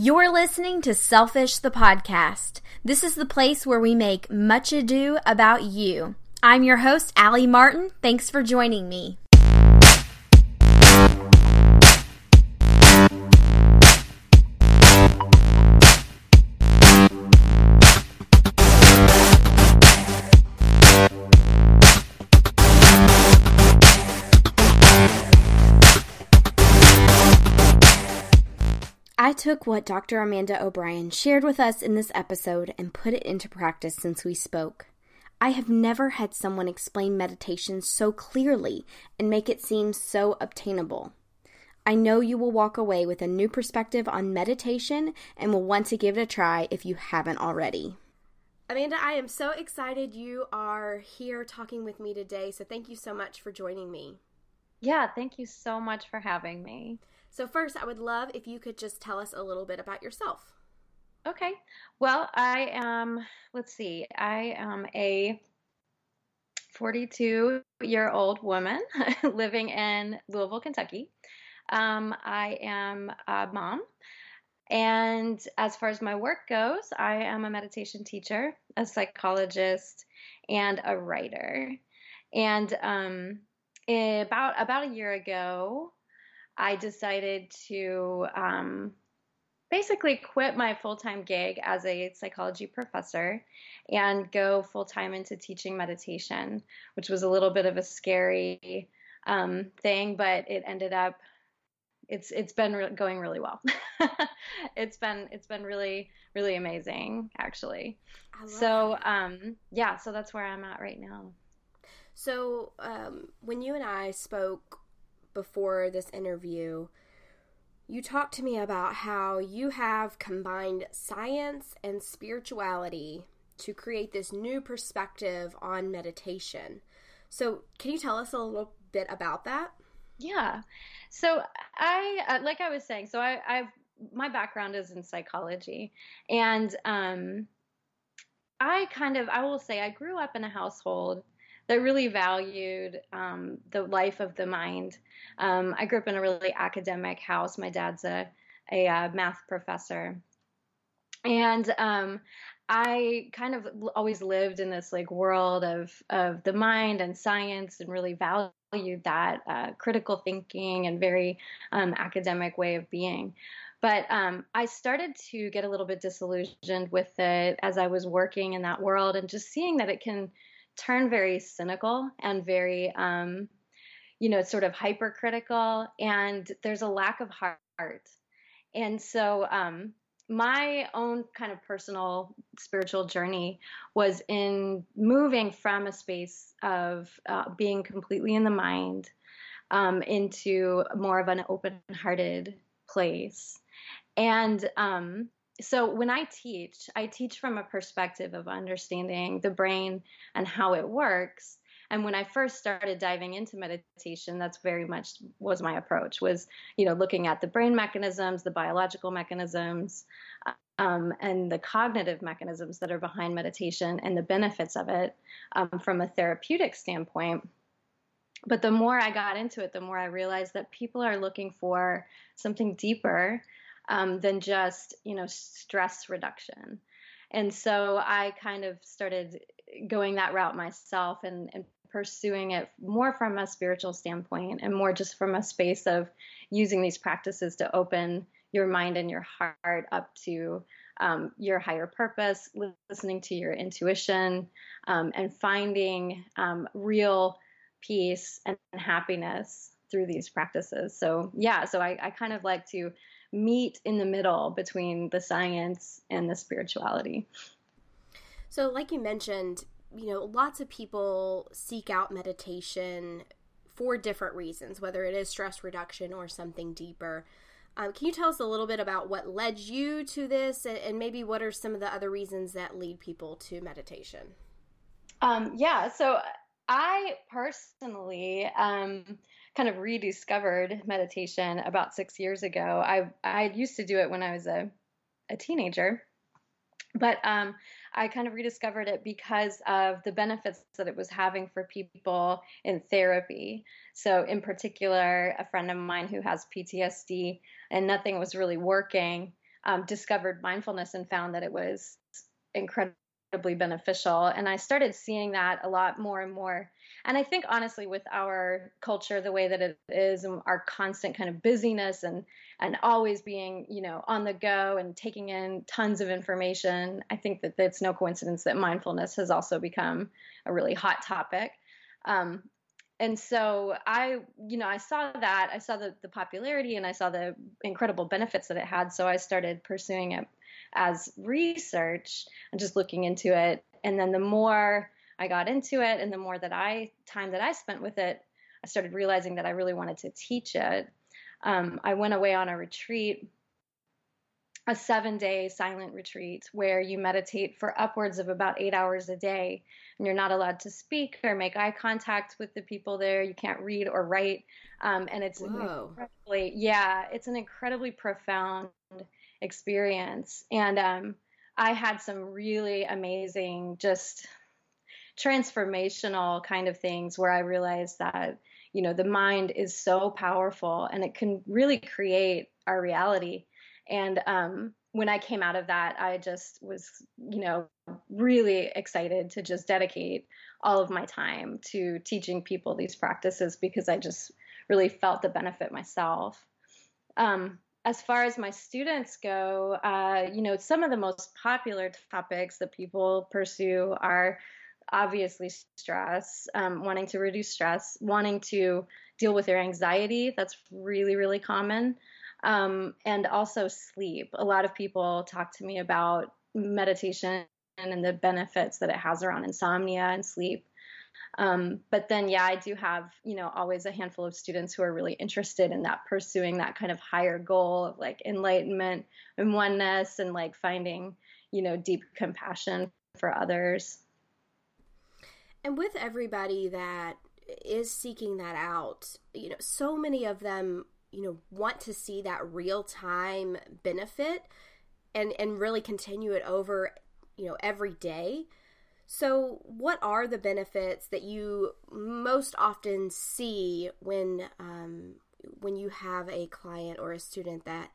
You're listening to Selfish the Podcast. This is the place where we make much ado about you. I'm your host, Allie Martin. Thanks for joining me. I took what Dr. Amanda O'Brien shared with us in this episode and put it into practice since we spoke. I have never had someone explain meditation so clearly and make it seem so obtainable. I know you will walk away with a new perspective on meditation and will want to give it a try if you haven't already. Amanda, I am so excited you are here talking with me today. So, thank you so much for joining me. Yeah, thank you so much for having me. So, first, I would love if you could just tell us a little bit about yourself. Okay. Well, I am, let's see, I am a 42 year old woman living in Louisville, Kentucky. Um, I am a mom. And as far as my work goes, I am a meditation teacher, a psychologist, and a writer. And um, about about a year ago, I decided to um, basically quit my full time gig as a psychology professor and go full time into teaching meditation, which was a little bit of a scary um, thing, but it ended up. It's it's been re- going really well. it's been it's been really really amazing actually. So um, yeah, so that's where I'm at right now. So um, when you and I spoke before this interview, you talked to me about how you have combined science and spirituality to create this new perspective on meditation. So, can you tell us a little bit about that? Yeah. So, I uh, like I was saying, so I I've my background is in psychology and um I kind of I will say I grew up in a household that really valued um, the life of the mind. Um, I grew up in a really academic house. My dad's a, a, a uh, math professor. And um, I kind of always lived in this like world of, of the mind and science and really valued that uh, critical thinking and very um, academic way of being. But um, I started to get a little bit disillusioned with it as I was working in that world and just seeing that it can turn very cynical and very, um, you know, sort of hypercritical, and there's a lack of heart. And so, um, my own kind of personal spiritual journey was in moving from a space of uh, being completely in the mind um, into more of an open hearted place. And um, so when I teach, I teach from a perspective of understanding the brain and how it works. And when I first started diving into meditation, that's very much was my approach was, you know, looking at the brain mechanisms, the biological mechanisms, um, and the cognitive mechanisms that are behind meditation and the benefits of it um, from a therapeutic standpoint. But the more I got into it, the more I realized that people are looking for something deeper um, than just you know stress reduction and so i kind of started going that route myself and, and pursuing it more from a spiritual standpoint and more just from a space of using these practices to open your mind and your heart up to um, your higher purpose, listening to your intuition, um, and finding um, real peace and happiness through these practices. So, yeah, so I, I kind of like to meet in the middle between the science and the spirituality. So, like you mentioned, you know, lots of people seek out meditation for different reasons, whether it is stress reduction or something deeper. Um, can you tell us a little bit about what led you to this and, and, maybe what are some of the other reasons that lead people to meditation? Um, yeah, so I personally um, kind of rediscovered meditation about six years ago. I I used to do it when I was a a teenager, but um, I kind of rediscovered it because of the benefits that it was having for people in therapy. So, in particular, a friend of mine who has PTSD and nothing was really working. um, discovered mindfulness and found that it was incredibly beneficial. And I started seeing that a lot more and more. And I think honestly, with our culture, the way that it is, and our constant kind of busyness and and always being, you know, on the go and taking in tons of information, I think that it's no coincidence that mindfulness has also become a really hot topic. Um, and so I, you know, I saw that, I saw the, the popularity and I saw the incredible benefits that it had. So I started pursuing it as research and just looking into it. And then the more I got into it and the more that I, time that I spent with it, I started realizing that I really wanted to teach it. Um, I went away on a retreat a seven day silent retreat where you meditate for upwards of about eight hours a day and you're not allowed to speak or make eye contact with the people there you can't read or write um, and it's incredibly yeah it's an incredibly profound experience and um, i had some really amazing just transformational kind of things where i realized that you know the mind is so powerful and it can really create our reality and um, when I came out of that, I just was, you know, really excited to just dedicate all of my time to teaching people these practices because I just really felt the benefit myself. Um, as far as my students go, uh, you know, some of the most popular topics that people pursue are obviously stress, um, wanting to reduce stress, wanting to deal with their anxiety. That's really, really common um, and also sleep. A lot of people talk to me about meditation and the benefits that it has around insomnia and sleep. Um, but then, yeah, I do have, you know, always a handful of students who are really interested in that, pursuing that kind of higher goal of like enlightenment and oneness and like finding, you know, deep compassion for others. And with everybody that is seeking that out, you know, so many of them you know want to see that real time benefit and and really continue it over you know every day so what are the benefits that you most often see when um, when you have a client or a student that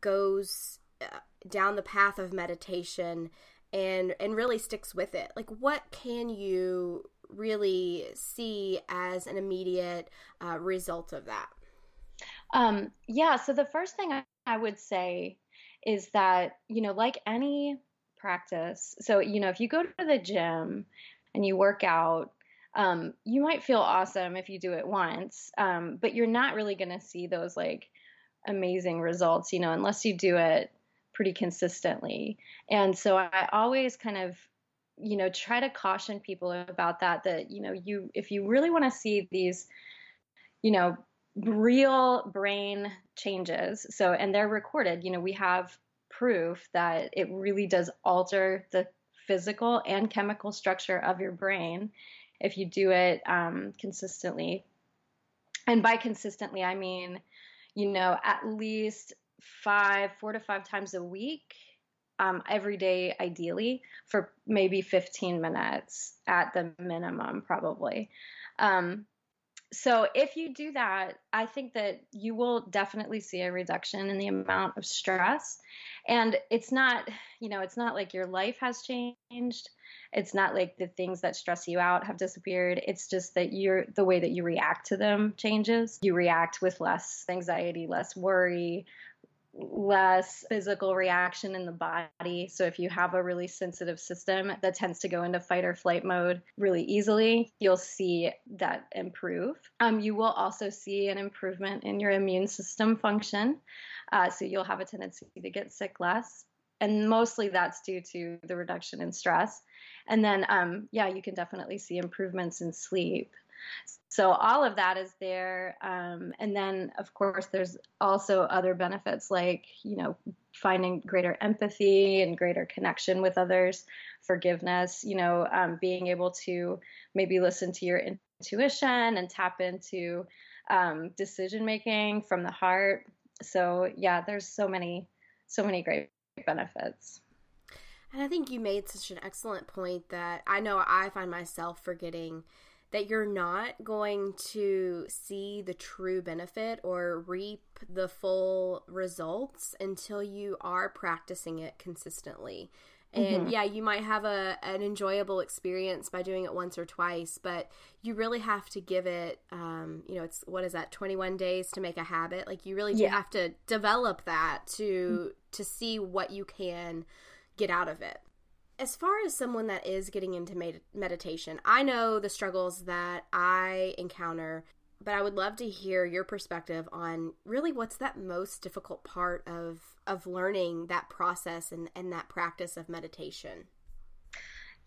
goes uh, down the path of meditation and and really sticks with it like what can you really see as an immediate uh, result of that um, yeah. So the first thing I, I would say is that, you know, like any practice, so, you know, if you go to the gym and you work out, um, you might feel awesome if you do it once, um, but you're not really going to see those like amazing results, you know, unless you do it pretty consistently. And so I always kind of you know try to caution people about that that you know you if you really want to see these you know real brain changes. So, and they're recorded. You know, we have proof that it really does alter the physical and chemical structure of your brain if you do it um, consistently. And by consistently, I mean, you know, at least five, four to five times a week, um, every day, ideally, for maybe 15 minutes at the minimum, probably. Um, so if you do that, I think that you will definitely see a reduction in the amount of stress. And it's not, you know, it's not like your life has changed. It's not like the things that stress you out have disappeared. It's just that you're the way that you react to them changes. You react with less anxiety, less worry, less physical reaction in the body. So if you have a really sensitive system that tends to go into fight or flight mode really easily, you'll see that improve. Um, you will also see an improvement in your immune system function. Uh, so you'll have a tendency to get sick less. And mostly that's due to the reduction in stress. And then, um, yeah, you can definitely see improvements in sleep. So all of that is there. Um, and then, of course, there's also other benefits like, you know, finding greater empathy and greater connection with others, forgiveness, you know, um, being able to maybe listen to your intuition and tap into um, decision making from the heart. So, yeah, there's so many, so many great benefits. And I think you made such an excellent point that I know I find myself forgetting that you're not going to see the true benefit or reap the full results until you are practicing it consistently. And mm-hmm. yeah, you might have a an enjoyable experience by doing it once or twice, but you really have to give it um, you know, it's what is that, 21 days to make a habit? Like you really do yeah. have to develop that to mm-hmm. to see what you can get out of it as far as someone that is getting into med- meditation, I know the struggles that I encounter, but I would love to hear your perspective on really what's that most difficult part of of learning that process and, and that practice of meditation.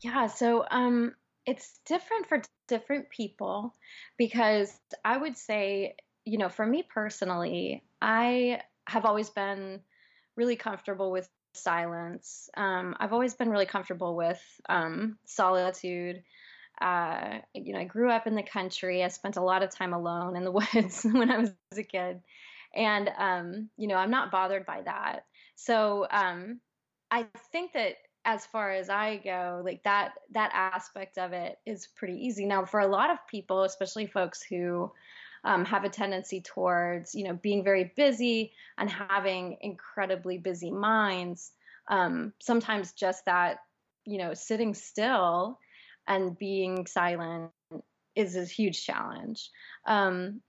Yeah, so um it's different for different people because I would say, you know, for me personally, I have always been really comfortable with silence. Um, I've always been really comfortable with um, solitude. Uh, you know, I grew up in the country. I spent a lot of time alone in the woods when I was a kid, and um, you know, I'm not bothered by that. So um, I think that as far as I go, like that that aspect of it is pretty easy. Now, for a lot of people, especially folks who um, have a tendency towards, you know, being very busy and having incredibly busy minds. Um, sometimes just that, you know, sitting still and being silent is a huge challenge. Um,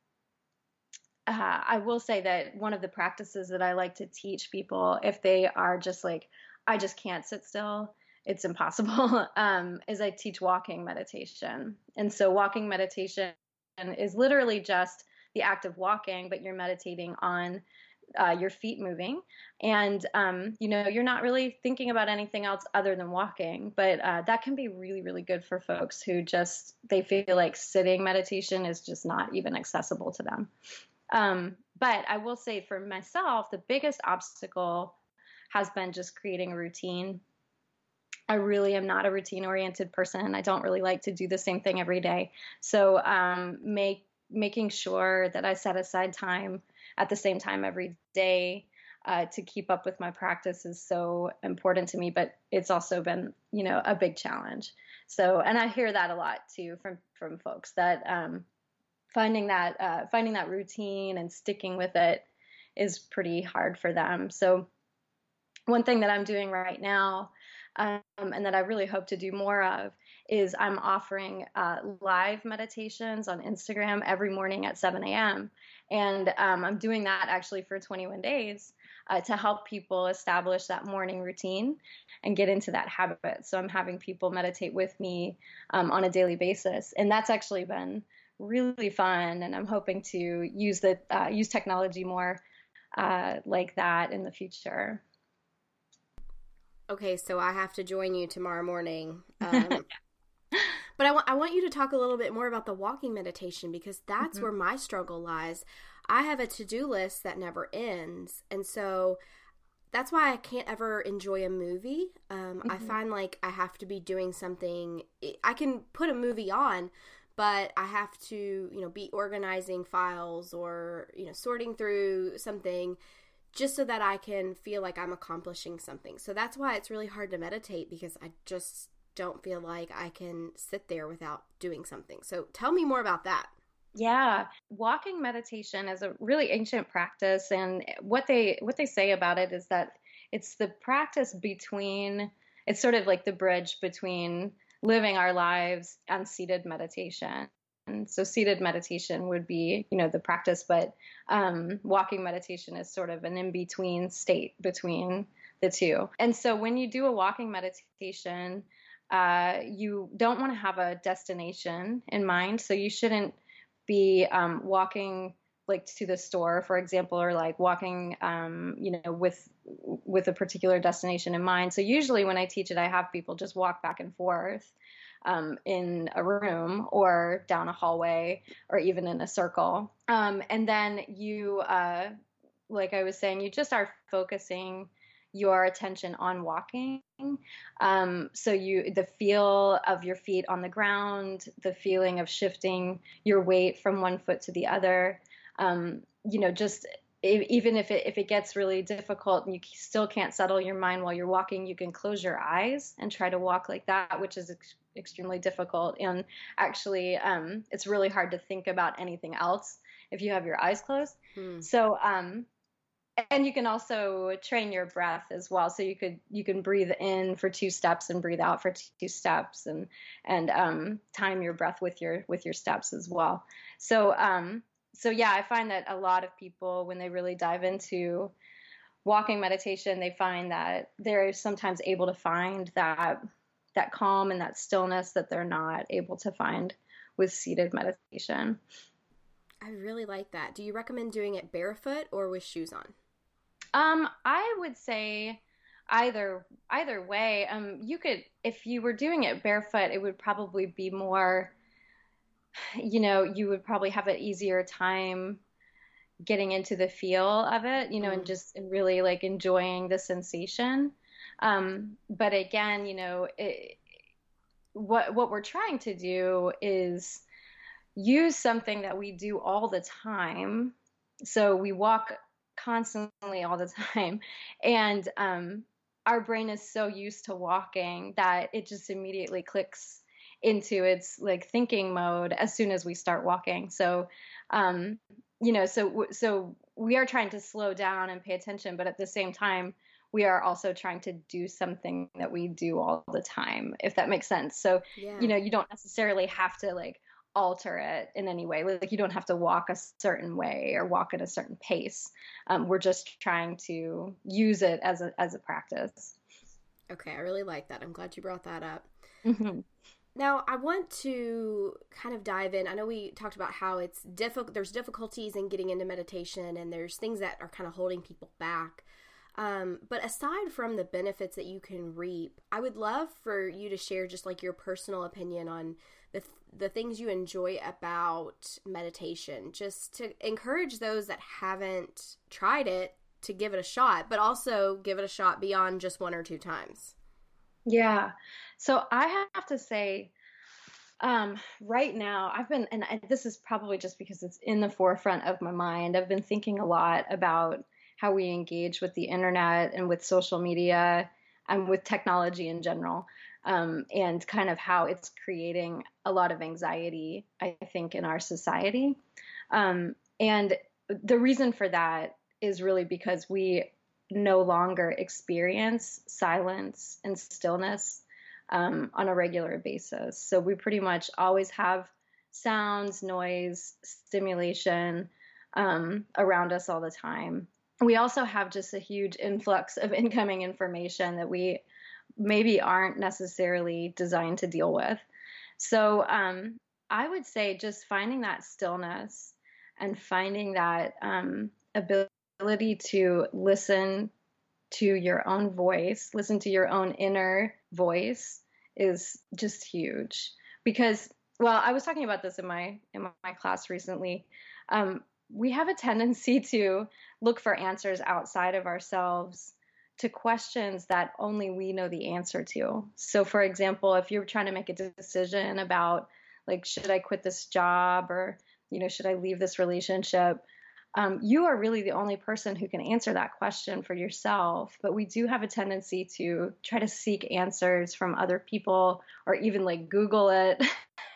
uh, I will say that one of the practices that I like to teach people, if they are just like, I just can't sit still, it's impossible, um, is I teach walking meditation. And so, walking meditation is literally just the act of walking, but you're meditating on uh, your feet moving, and um, you know you're not really thinking about anything else other than walking. But uh, that can be really, really good for folks who just they feel like sitting meditation is just not even accessible to them. Um, but I will say for myself, the biggest obstacle has been just creating a routine. I really am not a routine oriented person. I don't really like to do the same thing every day. So um, make making sure that I set aside time at the same time every day uh, to keep up with my practice is so important to me. But it's also been, you know, a big challenge. So, and I hear that a lot too from from folks that um, finding that uh, finding that routine and sticking with it is pretty hard for them. So, one thing that I'm doing right now um, and that I really hope to do more of is I'm offering uh, live meditations on Instagram every morning at 7 a.m. And um, I'm doing that actually for 21 days uh, to help people establish that morning routine and get into that habit. So I'm having people meditate with me um, on a daily basis. And that's actually been really fun. And I'm hoping to use the uh, use technology more uh, like that in the future okay, so I have to join you tomorrow morning. Um, but I, I want you to talk a little bit more about the walking meditation because that's mm-hmm. where my struggle lies. I have a to do list that never ends. And so that's why I can't ever enjoy a movie. Um, mm-hmm. I find like I have to be doing something. I can put a movie on, but I have to, you know, be organizing files or, you know, sorting through something just so that I can feel like I'm accomplishing something. So that's why it's really hard to meditate because I just don't feel like I can sit there without doing something. So tell me more about that. Yeah, walking meditation is a really ancient practice and what they what they say about it is that it's the practice between it's sort of like the bridge between living our lives and seated meditation. And so seated meditation would be, you know, the practice, but um, walking meditation is sort of an in-between state between the two. And so when you do a walking meditation, uh, you don't want to have a destination in mind. So you shouldn't be um, walking like to the store, for example, or like walking, um, you know, with with a particular destination in mind. So usually when I teach it, I have people just walk back and forth um, in a room or down a hallway or even in a circle. Um, and then you, uh, like I was saying, you just are focusing your attention on walking. Um, so you, the feel of your feet on the ground, the feeling of shifting your weight from one foot to the other. Um, you know, just even if it if it gets really difficult and you still can't settle your mind while you're walking, you can close your eyes and try to walk like that, which is ex- extremely difficult. And actually, um, it's really hard to think about anything else if you have your eyes closed. Hmm. So, um, and you can also train your breath as well. So you could you can breathe in for two steps and breathe out for two steps, and and um, time your breath with your with your steps as well. So um, so yeah, I find that a lot of people, when they really dive into walking meditation, they find that they're sometimes able to find that that calm and that stillness that they're not able to find with seated meditation. I really like that. Do you recommend doing it barefoot or with shoes on? Um, I would say either either way. Um, you could if you were doing it barefoot, it would probably be more you know, you would probably have an easier time getting into the feel of it, you know, mm. and just really like enjoying the sensation. Um, but again, you know, it, what what we're trying to do is use something that we do all the time. So we walk constantly all the time, and um, our brain is so used to walking that it just immediately clicks into its like thinking mode as soon as we start walking. So, um, you know, so so we are trying to slow down and pay attention, but at the same time, we are also trying to do something that we do all the time, if that makes sense. So, yeah. you know, you don't necessarily have to like alter it in any way. Like you don't have to walk a certain way or walk at a certain pace. Um, we're just trying to use it as a as a practice. Okay, I really like that. I'm glad you brought that up. Mm-hmm. Now, I want to kind of dive in. I know we talked about how it's difficult. There's difficulties in getting into meditation, and there's things that are kind of holding people back. Um, but aside from the benefits that you can reap, I would love for you to share just like your personal opinion on the th- the things you enjoy about meditation, just to encourage those that haven't tried it to give it a shot, but also give it a shot beyond just one or two times. Yeah. So I have to say, um, right now, I've been, and this is probably just because it's in the forefront of my mind. I've been thinking a lot about how we engage with the internet and with social media and with technology in general, um, and kind of how it's creating a lot of anxiety, I think, in our society. Um, and the reason for that is really because we no longer experience silence and stillness um, on a regular basis. So we pretty much always have sounds, noise, stimulation um, around us all the time. We also have just a huge influx of incoming information that we maybe aren't necessarily designed to deal with. So um, I would say just finding that stillness and finding that um, ability ability to listen to your own voice, listen to your own inner voice is just huge. Because, well, I was talking about this in my in my class recently. Um, we have a tendency to look for answers outside of ourselves to questions that only we know the answer to. So, for example, if you're trying to make a decision about, like, should I quit this job or, you know, should I leave this relationship? Um, you are really the only person who can answer that question for yourself. But we do have a tendency to try to seek answers from other people or even like Google it.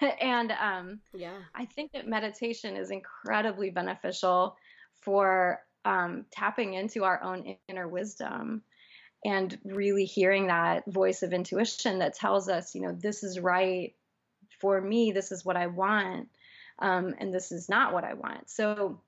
and um, yeah, I think that meditation is incredibly beneficial for um, tapping into our own inner wisdom and really hearing that voice of intuition that tells us, you know, this is right for me, this is what I want, um, and this is not what I want. So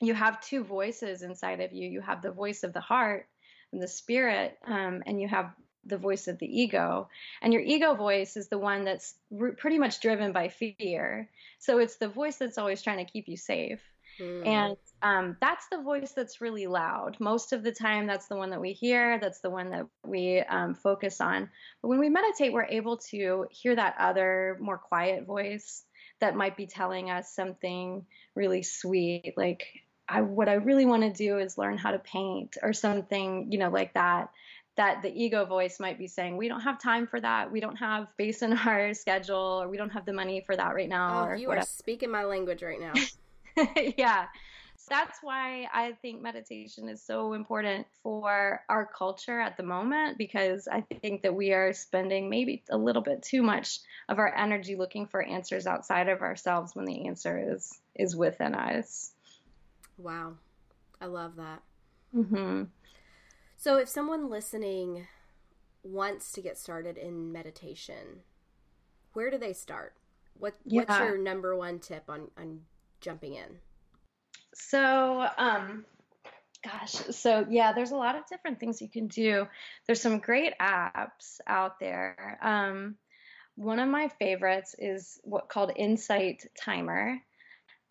you have two voices inside of you. You have the voice of the heart and the spirit, um, and you have the voice of the ego. And your ego voice is the one that's pretty much driven by fear. So it's the voice that's always trying to keep you safe. Mm. And um, that's the voice that's really loud. Most of the time, that's the one that we hear, that's the one that we um, focus on. But when we meditate, we're able to hear that other, more quiet voice that might be telling us something really sweet, like I what I really want to do is learn how to paint or something, you know, like that. That the ego voice might be saying, we don't have time for that. We don't have space in our schedule, or we don't have the money for that right now. Oh, you whatever. are speaking my language right now. yeah. That's why I think meditation is so important for our culture at the moment because I think that we are spending maybe a little bit too much of our energy looking for answers outside of ourselves when the answer is is within us. Wow. I love that. hmm So if someone listening wants to get started in meditation, where do they start? What what's your number one tip on on jumping in? So, um, gosh, so yeah, there's a lot of different things you can do. There's some great apps out there. Um, one of my favorites is what called Insight Timer.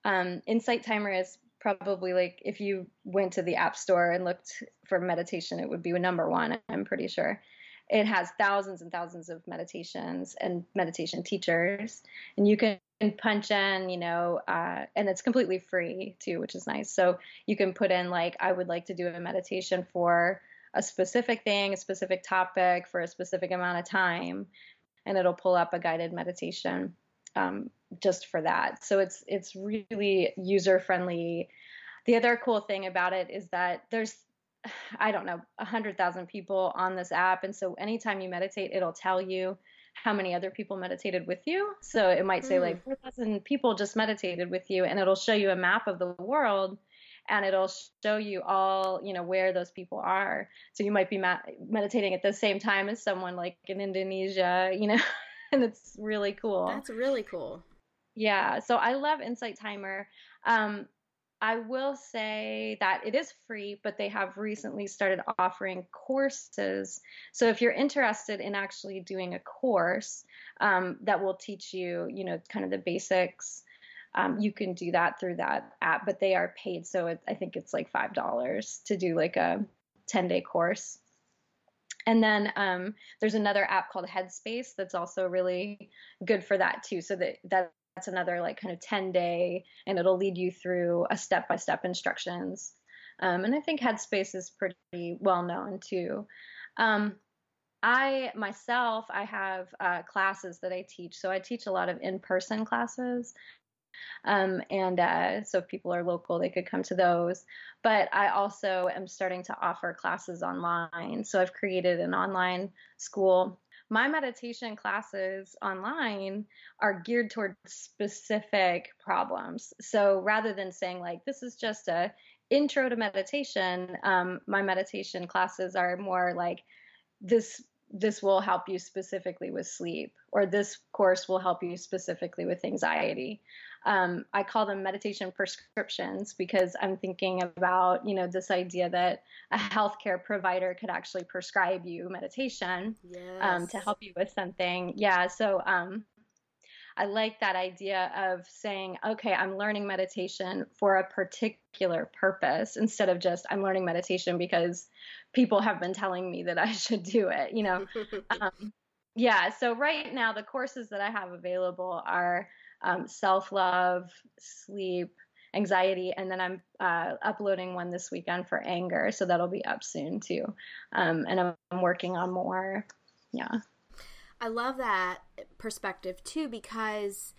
Um, Insight Timer is probably like if you went to the App Store and looked for meditation, it would be number one. I'm pretty sure. It has thousands and thousands of meditations and meditation teachers, and you can punch in, you know, uh, and it's completely free too, which is nice. So you can put in like, I would like to do a meditation for a specific thing, a specific topic for a specific amount of time, and it'll pull up a guided meditation um, just for that. So it's it's really user friendly. The other cool thing about it is that there's I don't know, a hundred thousand people on this app, and so anytime you meditate, it'll tell you how many other people meditated with you. So it might say Hmm. like 4,000 people just meditated with you, and it'll show you a map of the world, and it'll show you all, you know, where those people are. So you might be ma- meditating at the same time as someone like in Indonesia, you know, and it's really cool. That's really cool. Yeah, so I love Insight Timer. Um, I will say that it is free, but they have recently started offering courses. So if you're interested in actually doing a course um, that will teach you, you know, kind of the basics, um, you can do that through that app. But they are paid, so it, I think it's like five dollars to do like a ten day course. And then um, there's another app called Headspace that's also really good for that too. So that that that's another like kind of 10 day and it'll lead you through a step by step instructions. Um, and i think headspace is pretty well known too. Um, i myself i have uh, classes that i teach so i teach a lot of in-person classes. Um, and uh, so if people are local they could come to those. But i also am starting to offer classes online. So i've created an online school my meditation classes online are geared toward specific problems. So rather than saying like this is just a intro to meditation, um, my meditation classes are more like this this will help you specifically with sleep, or this course will help you specifically with anxiety. Um, I call them meditation prescriptions because I'm thinking about, you know, this idea that a healthcare provider could actually prescribe you meditation Yes. um, to help you with something. Yeah, so um, I like that idea of saying, okay, I'm learning meditation for a particular purpose instead of just I'm learning meditation because people have been telling me that I should do it. You know, um, yeah. So right now, the courses that I have available are um, self love, sleep. Anxiety, and then I'm uh, uploading one this weekend for anger, so that'll be up soon too. Um, and I'm, I'm working on more. Yeah. I love that perspective too because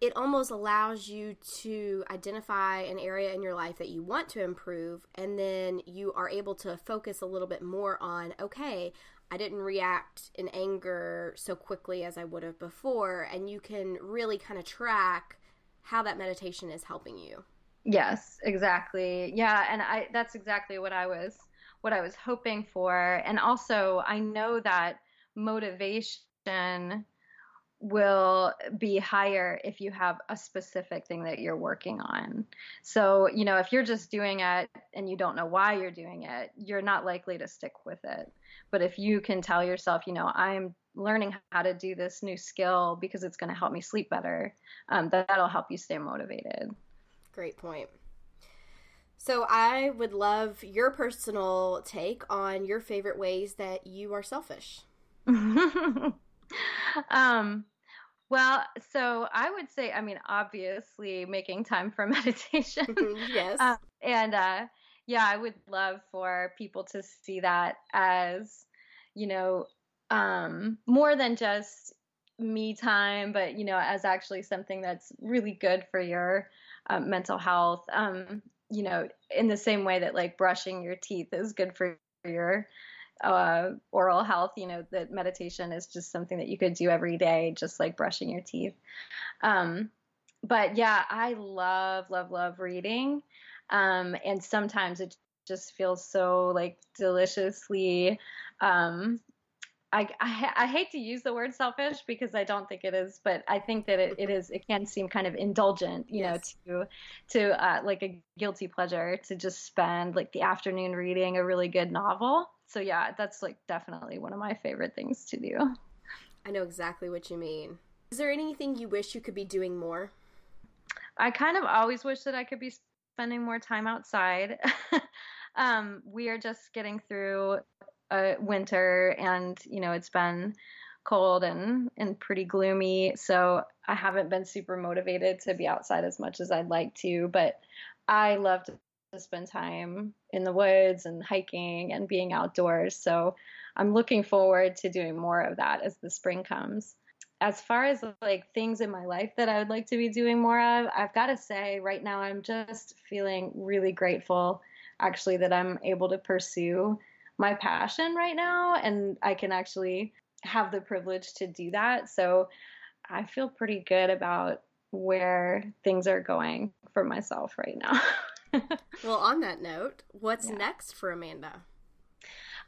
it almost allows you to identify an area in your life that you want to improve and then you are able to focus a little bit more on okay I didn't react in anger so quickly as I would have before and you can really kind of track how that meditation is helping you. Yes, exactly. Yeah, and I that's exactly what I was what I was hoping for. And also I know that motivation will be higher if you have a specific thing that you're working on. So, you know, if you're just doing it and you don't know why you're doing it, you're not likely to stick with it. But if you can tell yourself, you know, I'm learning how to do this new skill because it's going to help me sleep better, um, that, that'll help you stay motivated. Great point. So, I would love your personal take on your favorite ways that you are selfish. um, well, so I would say, I mean, obviously making time for meditation. yes. Uh, and uh, yeah, I would love for people to see that as, you know, um, more than just me time, but, you know, as actually something that's really good for your uh, mental health. Um, you know, in the same way that like brushing your teeth is good for your uh, oral health, you know, that meditation is just something that you could do every day, just like brushing your teeth. Um, but yeah, I love, love, love reading. Um, and sometimes it just feels so like deliciously um, I, I, I hate to use the word selfish because I don't think it is, but I think that it, it is. It can seem kind of indulgent, you yes. know, to to uh, like a guilty pleasure to just spend like the afternoon reading a really good novel. So yeah, that's like definitely one of my favorite things to do. I know exactly what you mean. Is there anything you wish you could be doing more? I kind of always wish that I could be spending more time outside. um, we are just getting through a winter and you know it's been cold and and pretty gloomy so i haven't been super motivated to be outside as much as i'd like to but i love to spend time in the woods and hiking and being outdoors so i'm looking forward to doing more of that as the spring comes as far as like things in my life that i would like to be doing more of i've got to say right now i'm just feeling really grateful actually that i'm able to pursue my passion right now and I can actually have the privilege to do that. So I feel pretty good about where things are going for myself right now. well, on that note, what's yeah. next for Amanda?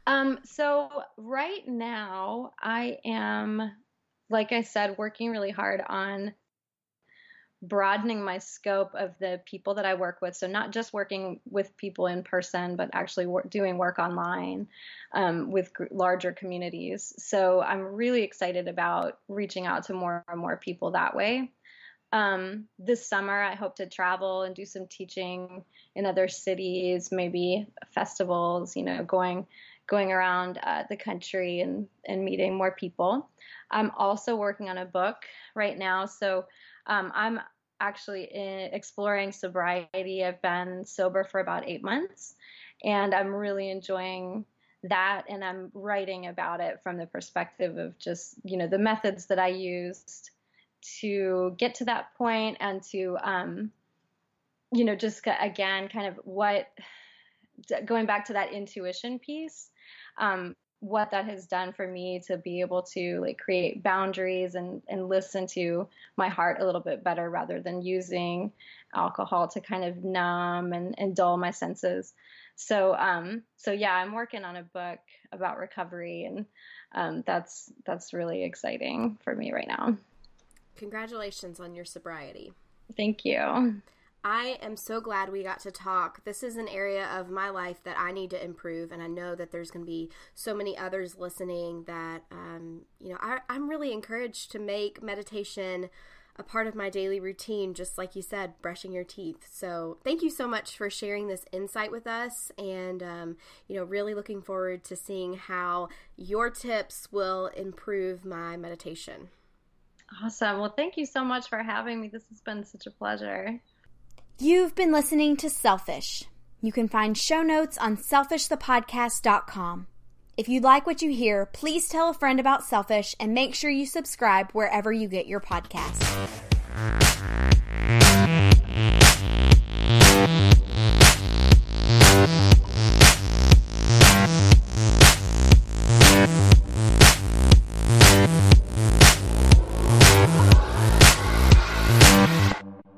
Um, so right now I am, like I said, working really hard on broadening my scope of the people that I work with. So not just working with people in person, but actually doing work online um, with gr- larger communities. So I'm really excited about reaching out to more and more people that way. Um, this summer, I hope to travel and do some teaching in other cities, maybe festivals. You know, going going around uh, the country and and meeting more people. I'm also working on a book right now, so um, I'm actually exploring sobriety. I've been sober for about eight months, and I'm really enjoying that. And I'm writing about it from the perspective of just, you know, the methods that I used to get to that point and to, um, you know, just again, kind of what, going back to that intuition piece, um, what that has done for me to be able to like create boundaries and and listen to my heart a little bit better rather than using alcohol to kind of numb and, and dull my senses. So um so yeah i'm working on a book about recovery and um that's that's really exciting for me right now congratulations on your sobriety thank you I am so glad we got to talk. This is an area of my life that I need to improve, and I know that there's going to be so many others listening that, um, you know, I, I'm really encouraged to make meditation a part of my daily routine, just like you said, brushing your teeth. So, thank you so much for sharing this insight with us, and um, you know, really looking forward to seeing how your tips will improve my meditation. Awesome. Well, thank you so much for having me. This has been such a pleasure. You've been listening to Selfish. You can find show notes on selfishthepodcast.com. If you like what you hear, please tell a friend about Selfish and make sure you subscribe wherever you get your podcasts.